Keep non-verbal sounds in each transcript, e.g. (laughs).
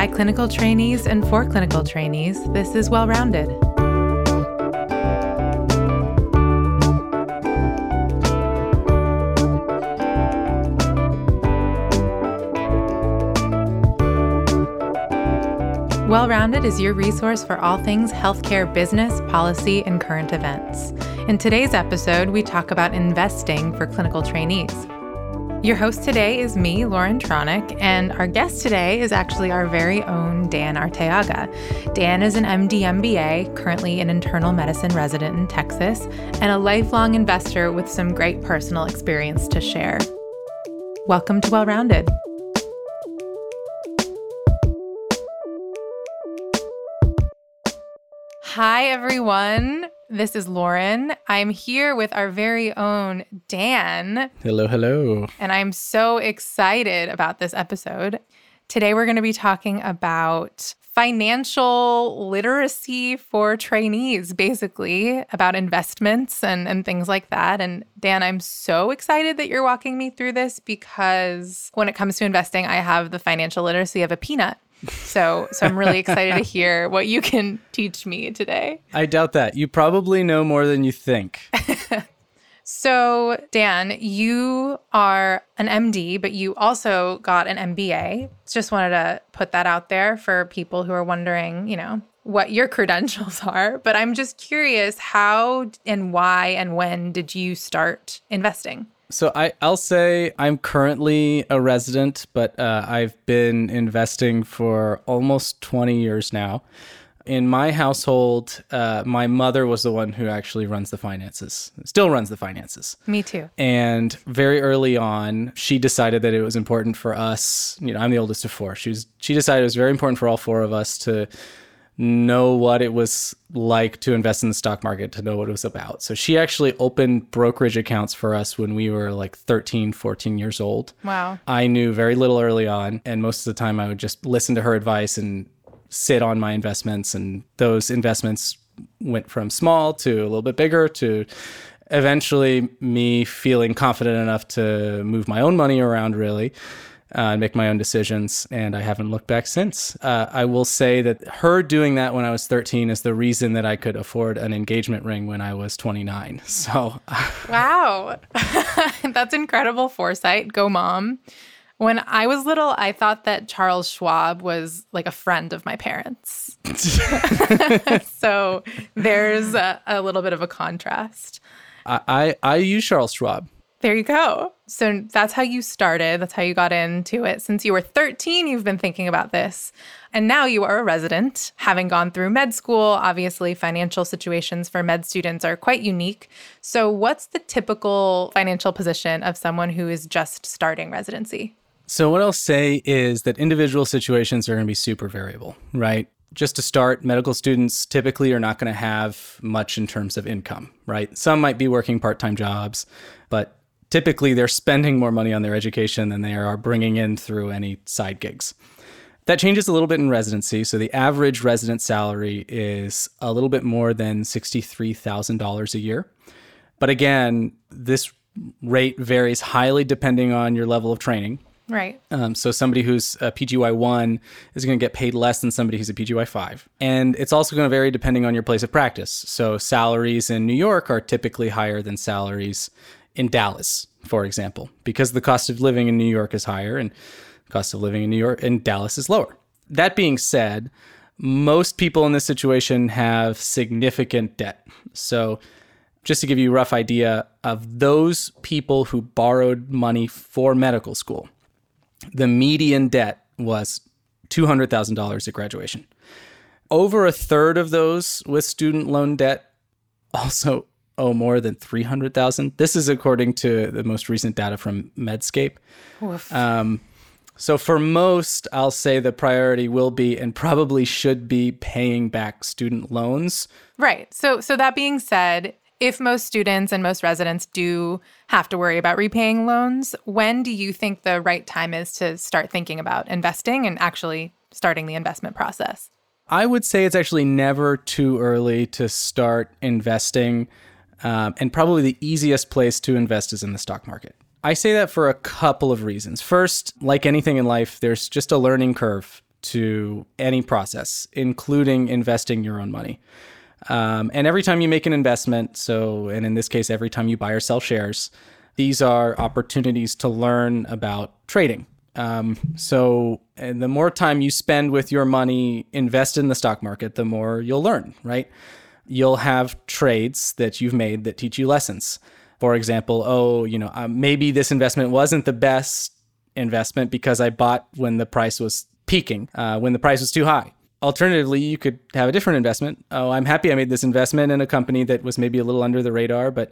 Hi, clinical trainees and for clinical trainees. This is Well Rounded. Well Rounded is your resource for all things healthcare business, policy, and current events. In today's episode, we talk about investing for clinical trainees. Your host today is me, Lauren Tronick, and our guest today is actually our very own Dan Arteaga. Dan is an MD MBA, currently an internal medicine resident in Texas, and a lifelong investor with some great personal experience to share. Welcome to Well Rounded. Hi, everyone. This is Lauren. I'm here with our very own Dan. Hello, hello. And I'm so excited about this episode. Today, we're going to be talking about financial literacy for trainees, basically, about investments and, and things like that. And Dan, I'm so excited that you're walking me through this because when it comes to investing, I have the financial literacy of a peanut. So, so I'm really excited to hear what you can teach me today. I doubt that. You probably know more than you think. (laughs) so, Dan, you are an MD, but you also got an MBA. Just wanted to put that out there for people who are wondering, you know, what your credentials (laughs) are. But I'm just curious how and why and when did you start investing? So I, I'll say I'm currently a resident, but uh, I've been investing for almost 20 years now. In my household, uh, my mother was the one who actually runs the finances, still runs the finances. Me too. And very early on, she decided that it was important for us. You know, I'm the oldest of four. She was, she decided it was very important for all four of us to know what it was like to invest in the stock market, to know what it was about. So she actually opened brokerage accounts for us when we were like 13, 14 years old. Wow. I knew very little early on. And most of the time I would just listen to her advice and sit on my investments. And those investments went from small to a little bit bigger to eventually me feeling confident enough to move my own money around really uh, and make my own decisions. And I haven't looked back since. Uh, I will say that her doing that when I was 13 is the reason that I could afford an engagement ring when I was 29. (laughs) So, (laughs) wow, (laughs) that's incredible foresight. Go, mom. When I was little, I thought that Charles Schwab was like a friend of my parents. so there's a, a, little bit of a contrast. I, I, I use Charles Schwab. There you go. So that's how you started. That's how you got into it. Since you were 13, you've been thinking about this. And now you are a resident, having gone through med school. Obviously, financial situations for med students are quite unique. So, what's the typical financial position of someone who is just starting residency? So, what I'll say is that individual situations are going to be super variable, right? just to start, medical students typically are not going to have much in terms of income, right? Some might be working part time jobs, but typically they're spending more money on their education than they are bringing in through any side gigs. That changes a little bit in residency. So the average resident salary is a little bit more than $63,000 a year. But again, this rate varies highly depending on your level of training. Right. Um, so somebody who's a PGY one is going to get paid less than somebody who's a PGY five, and it's also going to vary depending on your place of practice. So salaries in New York are typically higher than salaries in Dallas, for example, because the cost of living in New York is higher and the cost of living in New York and Dallas is lower. That being said, most people in this situation have significant debt. So, just to give you a rough idea of those people who borrowed money for medical school, the median debt was $200,000 at graduation. Over a third of those with student loan debt also owe more than 300,000. This is according to the most recent data from Medscape. Um, so for most, I'll say the priority will be and probably should be paying back student loans. Right. So so that being said, if most students and most residents do have to worry about repaying loans, when do you think the right time is to start thinking about investing and actually starting the investment process? I would say it's actually never too early to start investing. Um, and probably the easiest place to invest is in the stock market. I say that for a couple of reasons. First, like anything in life, there's just a learning curve to any process, including investing your own money. Um, and every time you make an investment, so, and in this case, every time you buy or sell shares, these are opportunities to learn about trading. Um, so, and the more time you spend with your money invested in the stock market, the more you'll learn, right? You'll have trades that you've made that teach you lessons. For example, oh, you know, uh, maybe this investment wasn't the best investment because I bought when the price was peaking, uh, when the price was too high. Alternatively, you could have a different investment. Oh, I'm happy I made this investment in a company that was maybe a little under the radar, but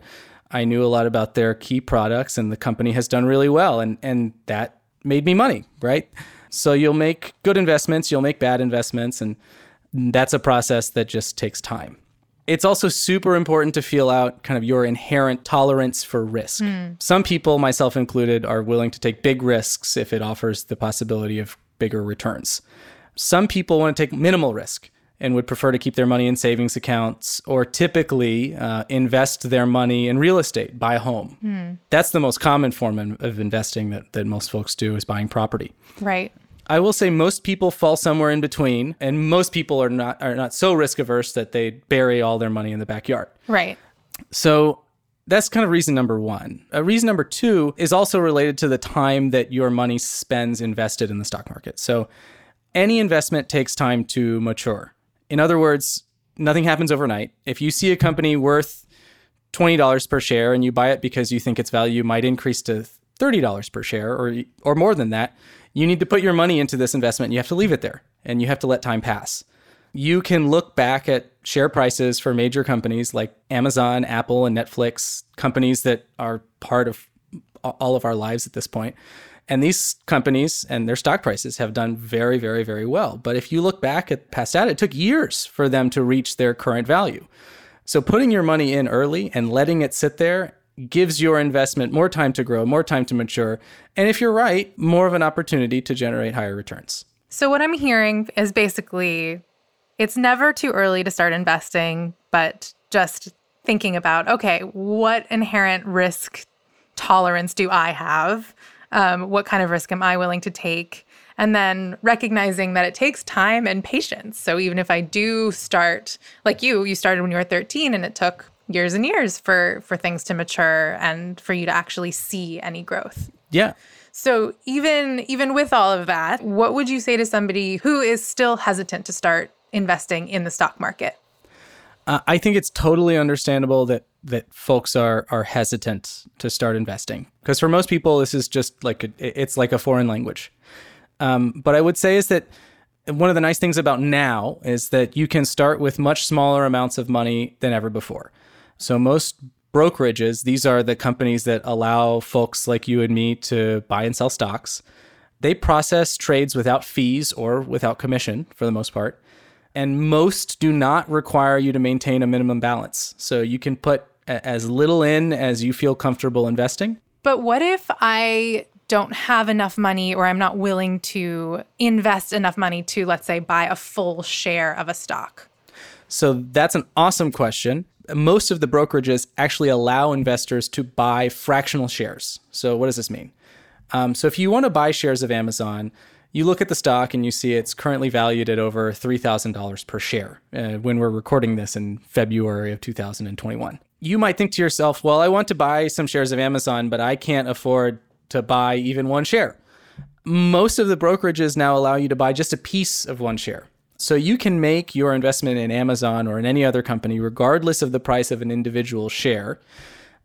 I knew a lot about their key products and the company has done really well. And, and that made me money, right? So you'll make good investments, you'll make bad investments, and that's a process that just takes time. It's also super important to feel out kind of your inherent tolerance for risk. Mm. Some people, myself included, are willing to take big risks if it offers the possibility of bigger returns. Some people want to take minimal risk and would prefer to keep their money in savings accounts or typically uh, invest their money in real estate, buy a home. Mm. That's the most common form of investing that, that most folks do is buying property. Right. I will say most people fall somewhere in between, and most people are not are not so risk averse that they bury all their money in the backyard. Right. So that's kind of reason number one. Uh, reason number two is also related to the time that your money spends invested in the stock market. So any investment takes time to mature. In other words, nothing happens overnight. If you see a company worth $20 per share and you buy it because you think its value might increase to $30 per share or or more than that, you need to put your money into this investment. You have to leave it there and you have to let time pass. You can look back at share prices for major companies like Amazon, Apple, and Netflix, companies that are part of all of our lives at this point. and these companies and their stock prices have done very, very, very well. But if you look back at past data, it took years for them to reach their current value. So putting your money in early and letting it sit there gives your investment more time to grow, more time to mature. And if you're right, more of an opportunity to generate higher returns. So, what I'm hearing is basically it's never too early to start investing, but just thinking about okay, what inherent risk tolerance do I have? um, what kind of risk am I willing to take? And then recognizing that it takes time and patience. So even if I do start, like you, you started when you were 13 and it took years and years for for things to mature and for you to actually see any growth. Yeah. So even even with all of that, what would you say to somebody who is still hesitant to start investing in the stock market? Uh, I think it's totally understandable that that folks are are hesitant to start investing because for most people this is just like a, it's like a foreign language. Um, but I would say is that one of the nice things about now is that you can start with much smaller amounts of money than ever before. So most brokerages, these are the companies that allow folks like you and me to buy and sell stocks. They process trades without fees or without commission for the most part and most do not require you to maintain a minimum balance. So you can put as little in as you feel comfortable investing. But what if I don't have enough money or I'm not willing to invest enough money to, let's say, buy a full share of a stock? So that's an awesome question. Most of the brokerages actually allow investors to buy fractional shares. So, what does this mean? Um, so, if you want to buy shares of Amazon, you look at the stock and you see it's currently valued at over $3,000 per share uh, when we're recording this in February of 2021. You might think to yourself, well, I want to buy some shares of Amazon, but I can't afford to buy even one share. Most of the brokerages now allow you to buy just a piece of one share. So you can make your investment in Amazon or in any other company, regardless of the price of an individual share,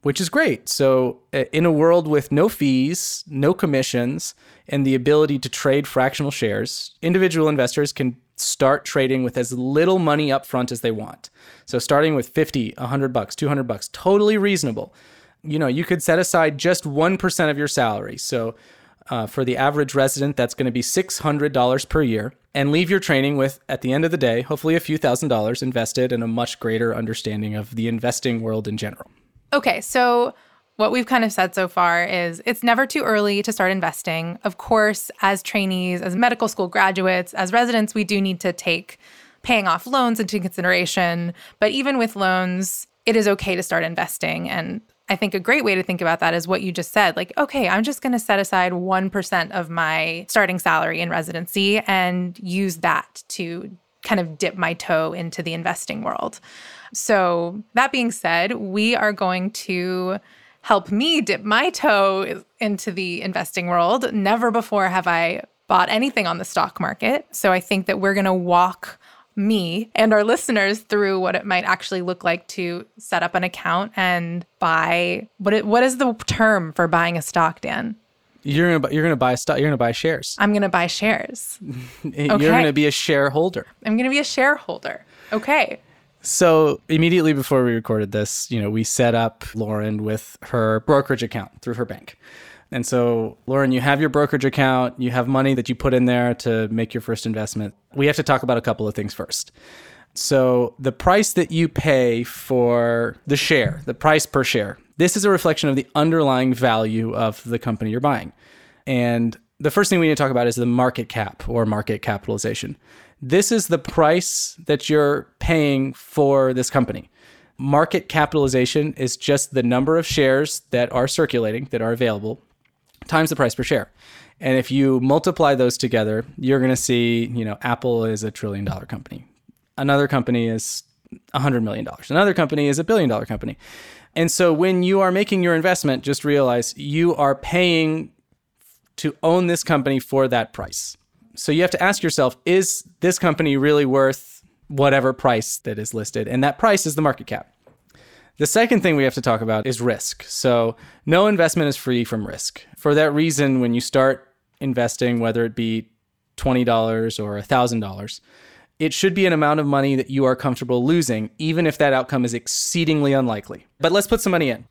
which is great. So, uh, in a world with no fees, no commissions, and the ability to trade fractional shares, individual investors can start trading with as little money up front as they want. So, starting with 50, 100 bucks, 200 bucks, totally reasonable. You know, you could set aside just 1% of your salary. So, uh, for the average resident, that's going to be $600 per year, and leave your training with, at the end of the day, hopefully a few thousand dollars invested in a much greater understanding of the investing world in general. Okay, so what we've kind of said so far is it's never too early to start investing. Of course, as trainees, as medical school graduates, as residents, we do need to take paying off loans into consideration. But even with loans, it is okay to start investing. And I think a great way to think about that is what you just said. Like, okay, I'm just going to set aside 1% of my starting salary in residency and use that to kind of dip my toe into the investing world. So, that being said, we are going to help me dip my toe into the investing world. Never before have I bought anything on the stock market. So, I think that we're going to walk me and our listeners through what it might actually look like to set up an account and buy what it, what is the term for buying a stock, Dan? You're gonna you're gonna buy stock. You're gonna buy shares. I'm gonna buy shares. (laughs) okay. You're gonna be a shareholder. I'm gonna be a shareholder. Okay. So immediately before we recorded this, you know, we set up Lauren with her brokerage account through her bank. And so, Lauren, you have your brokerage account, you have money that you put in there to make your first investment. We have to talk about a couple of things first. So, the price that you pay for the share, the price per share, this is a reflection of the underlying value of the company you're buying. And the first thing we need to talk about is the market cap or market capitalization. This is the price that you're paying for this company. Market capitalization is just the number of shares that are circulating, that are available times the price per share. And if you multiply those together, you're going to see, you know, Apple is a trillion dollar company. Another company is a $100 million. Another company is a billion dollar company. And so when you are making your investment, just realize you are paying to own this company for that price. So you have to ask yourself, is this company really worth whatever price that is listed? And that price is the market cap. The second thing we have to talk about is risk. So, no investment is free from risk. For that reason, when you start investing, whether it be $20 or $1,000, it should be an amount of money that you are comfortable losing, even if that outcome is exceedingly unlikely. But let's put some money in.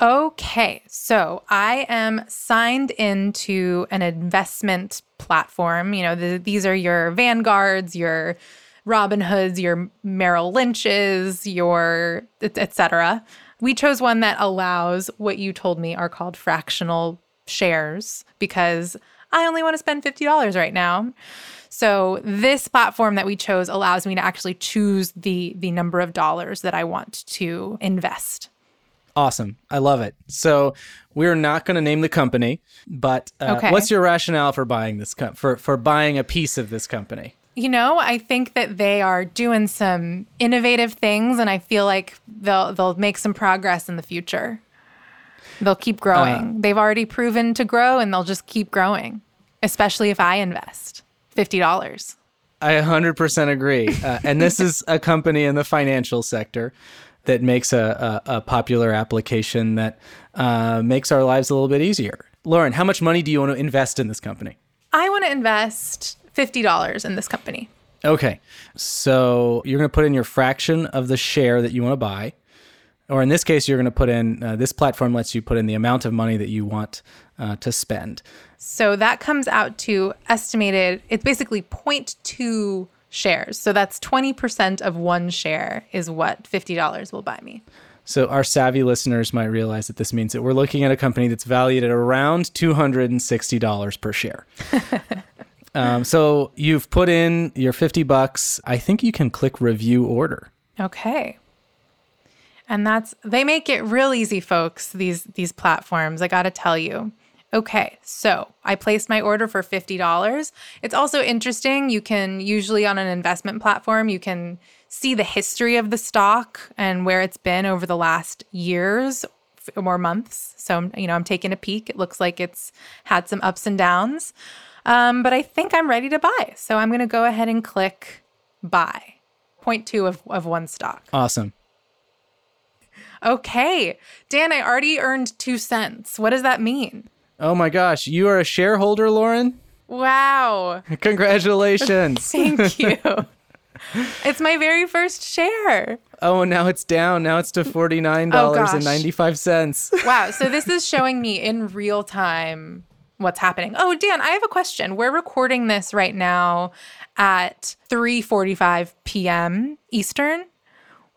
Okay, so I am signed into an investment platform. You know, the, these are your Vanguards, your Robinhoods, your Merrill Lynch's, your etc. We chose one that allows what you told me are called fractional shares because I only want to spend $50 right now. So this platform that we chose allows me to actually choose the the number of dollars that I want to invest. Awesome. I love it. So we're not going to name the company, but uh, okay. what's your rationale for buying this co- for for buying a piece of this company? You know, I think that they are doing some innovative things, and I feel like they'll they'll make some progress in the future. They'll keep growing. Uh, They've already proven to grow, and they'll just keep growing. Especially if I invest fifty dollars. I 100% agree. Uh, and this is a company in the financial sector that makes a, a, a popular application that uh, makes our lives a little bit easier. Lauren, how much money do you want to invest in this company? I want to invest $50 in this company. Okay. So you're going to put in your fraction of the share that you want to buy. Or in this case, you're going to put in, uh, this platform lets you put in the amount of money that you want uh, to spend. So that comes out to estimated, it's basically 0.2 shares. So that's 20% of one share is what $50 will buy me. So our savvy listeners might realize that this means that we're looking at a company that's valued at around $260 per share. (laughs) Um, so you've put in your 50 bucks. I think you can click review order. Okay. And that's they make it real easy, folks, these these platforms. I got to tell you. Okay, so I placed my order for $50. It's also interesting. You can usually on an investment platform, you can see the history of the stock and where it's been over the last years or months. So, you know, I'm taking a peek. It looks like it's had some ups and downs. Um, but I think I'm ready to buy. So I'm going to go ahead and click buy. Point two of, of one stock. Awesome. Okay. Dan, I already earned two cents. What does that mean? Oh my gosh. You are a shareholder, Lauren? Wow. Congratulations. (laughs) Thank you. it's my very first share. Oh, now it's down. Now it's to $49.95. Oh, wow. So this is showing me in real time what's happening. Oh, Dan, I have a question. We're recording this right now at 3:45 p.m. Eastern.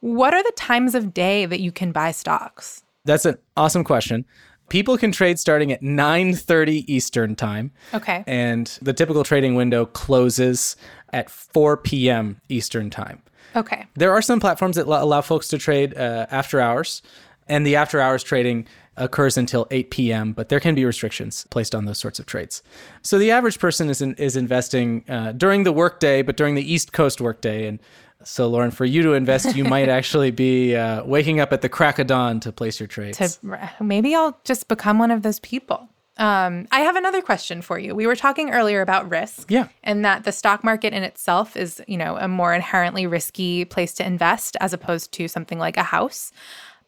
What are the times of day that you can buy stocks? That's an awesome question. People can trade starting at 9:30 Eastern time. Okay. And the typical trading window closes at 4 p.m. Eastern time. Okay. There are some platforms that allow folks to trade uh, after hours. And the after hours trading occurs until 8 p.m., but there can be restrictions placed on those sorts of trades. So the average person is, in, is investing uh, during the workday, but during the East Coast workday. And so, Lauren, for you to invest, you might (laughs) actually be uh, waking up at the crack of dawn to place your trades. To, maybe I'll just become one of those people. Um, I have another question for you. We were talking earlier about risk, yeah, and that the stock market in itself is, you know, a more inherently risky place to invest as opposed to something like a house.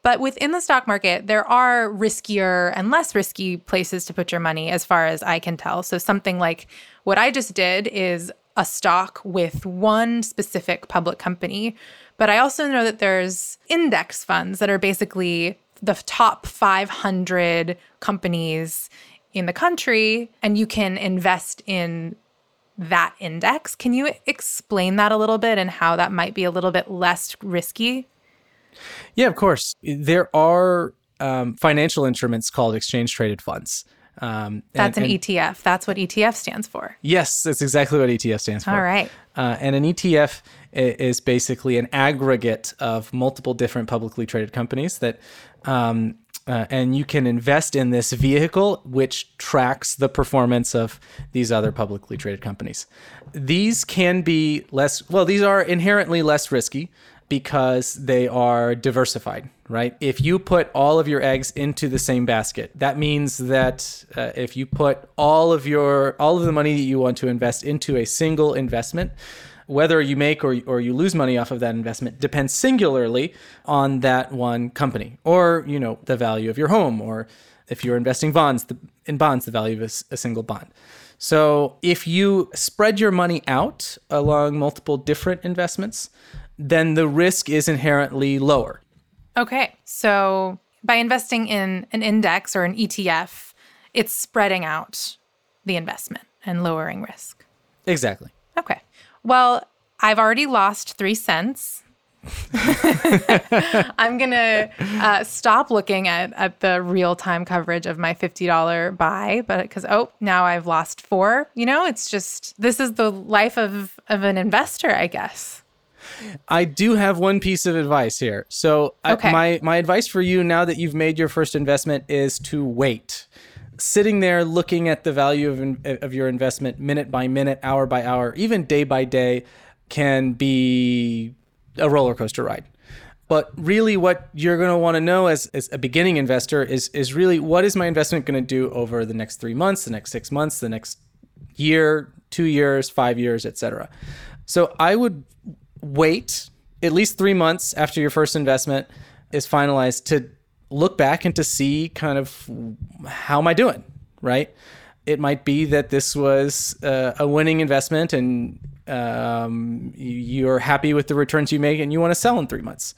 But within the stock market, there are riskier and less risky places to put your money, as far as I can tell. So, something like what I just did is a stock with one specific public company. But I also know that there's index funds that are basically the top 500 companies in the country, and you can invest in that index. Can you explain that a little bit and how that might be a little bit less risky? Yeah, of course. There are um, financial instruments called exchange traded funds. Um, that's and, an and ETF. That's what ETF stands for. Yes, that's exactly what ETF stands for. All right. Uh, and an ETF is basically an aggregate of multiple different publicly traded companies that, um, uh, and you can invest in this vehicle which tracks the performance of these other publicly traded companies. These can be less, well, these are inherently less risky because they are diversified, right? If you put all of your eggs into the same basket, that means that uh, if you put all of your all of the money that you want to invest into a single investment, whether you make or, or you lose money off of that investment depends singularly on that one company or you know the value of your home or if you're investing bonds the, in bonds the value of a, a single bond so if you spread your money out along multiple different investments then the risk is inherently lower. Okay. So by investing in an index or an ETF, it's spreading out the investment and lowering risk. Exactly. Okay. Well, I've already lost three cents. (laughs) I'm going to uh, stop looking at, at the real time coverage of my $50 buy, but because, oh, now I've lost four. You know, it's just, this is the life of, of an investor, I guess. I do have one piece of advice here. So okay. I, my my advice for you now that you've made your first investment is to wait. Sitting there looking at the value of of your investment minute by minute, hour by hour, even day by day can be a roller coaster ride. But really, what you're going to want to know as, as a beginning investor is, is really what is my investment going to do over the next three months, the next six months, the next year, two years, five years, etc. So I would wait at least three months after your first investment is finalized to look back and to see kind of how am I doing, right? It might be that this was uh, a winning investment and um, you're happy with the returns you make and you want to sell in three months.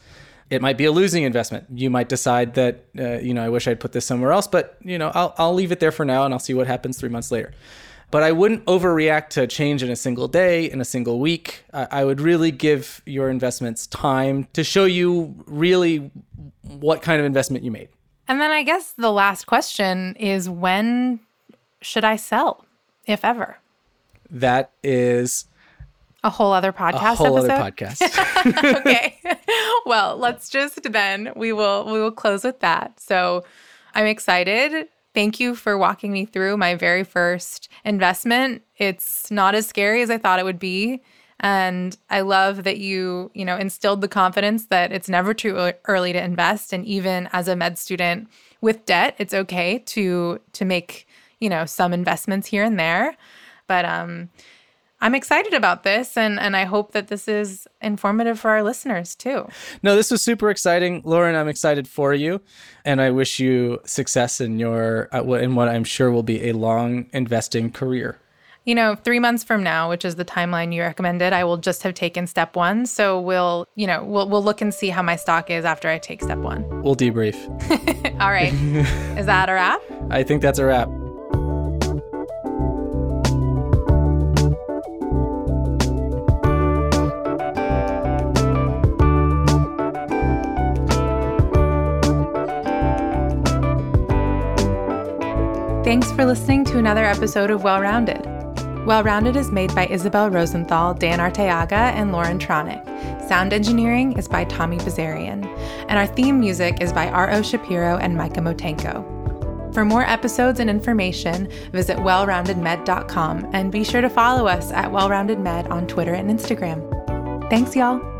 It might be a losing investment. You might decide that, uh, you know, I wish I'd put this somewhere else, but, you know, I'll, I'll leave it there for now and I'll see what happens three months later. But I wouldn't overreact to change in a single day, in a single week. I, I would really give your investments time to show you really what kind of investment you made. And then I guess the last question is when should I sell, if ever? That is a whole other podcast a whole episode? other podcast. (laughs) okay. well, let's just then we will we will close with that. So I'm excited Thank you for walking me through my very first investment. It's not as scary as I thought it would be. And I love that you, you know, instilled the confidence that it's never too early to invest. And even as a med student with debt, it's okay to to make, you know, some investments here and there. But um I'm excited about this and and I hope that this is informative for our listeners too. No, this was super exciting. Lauren, I'm excited for you and I wish you success in your uh, in what I'm sure will be a long investing career. You know, 3 months from now, which is the timeline you recommended, I will just have taken step 1, so we'll, you know, we'll we'll look and see how my stock is after I take step 1. We'll debrief. (laughs) All right. (laughs) is that a wrap? I think that's a wrap. Thanks for listening to another episode of Well Rounded. Well Rounded is made by Isabel Rosenthal, Dan Arteaga, and Lauren Tronick, Sound engineering is by Tommy Bazarian. And our theme music is by R.O. Shapiro and Micah Motenko. For more episodes and information, visit wellroundedmed.com and be sure to follow us at wellroundedmed on Twitter and Instagram. Thanks, y'all.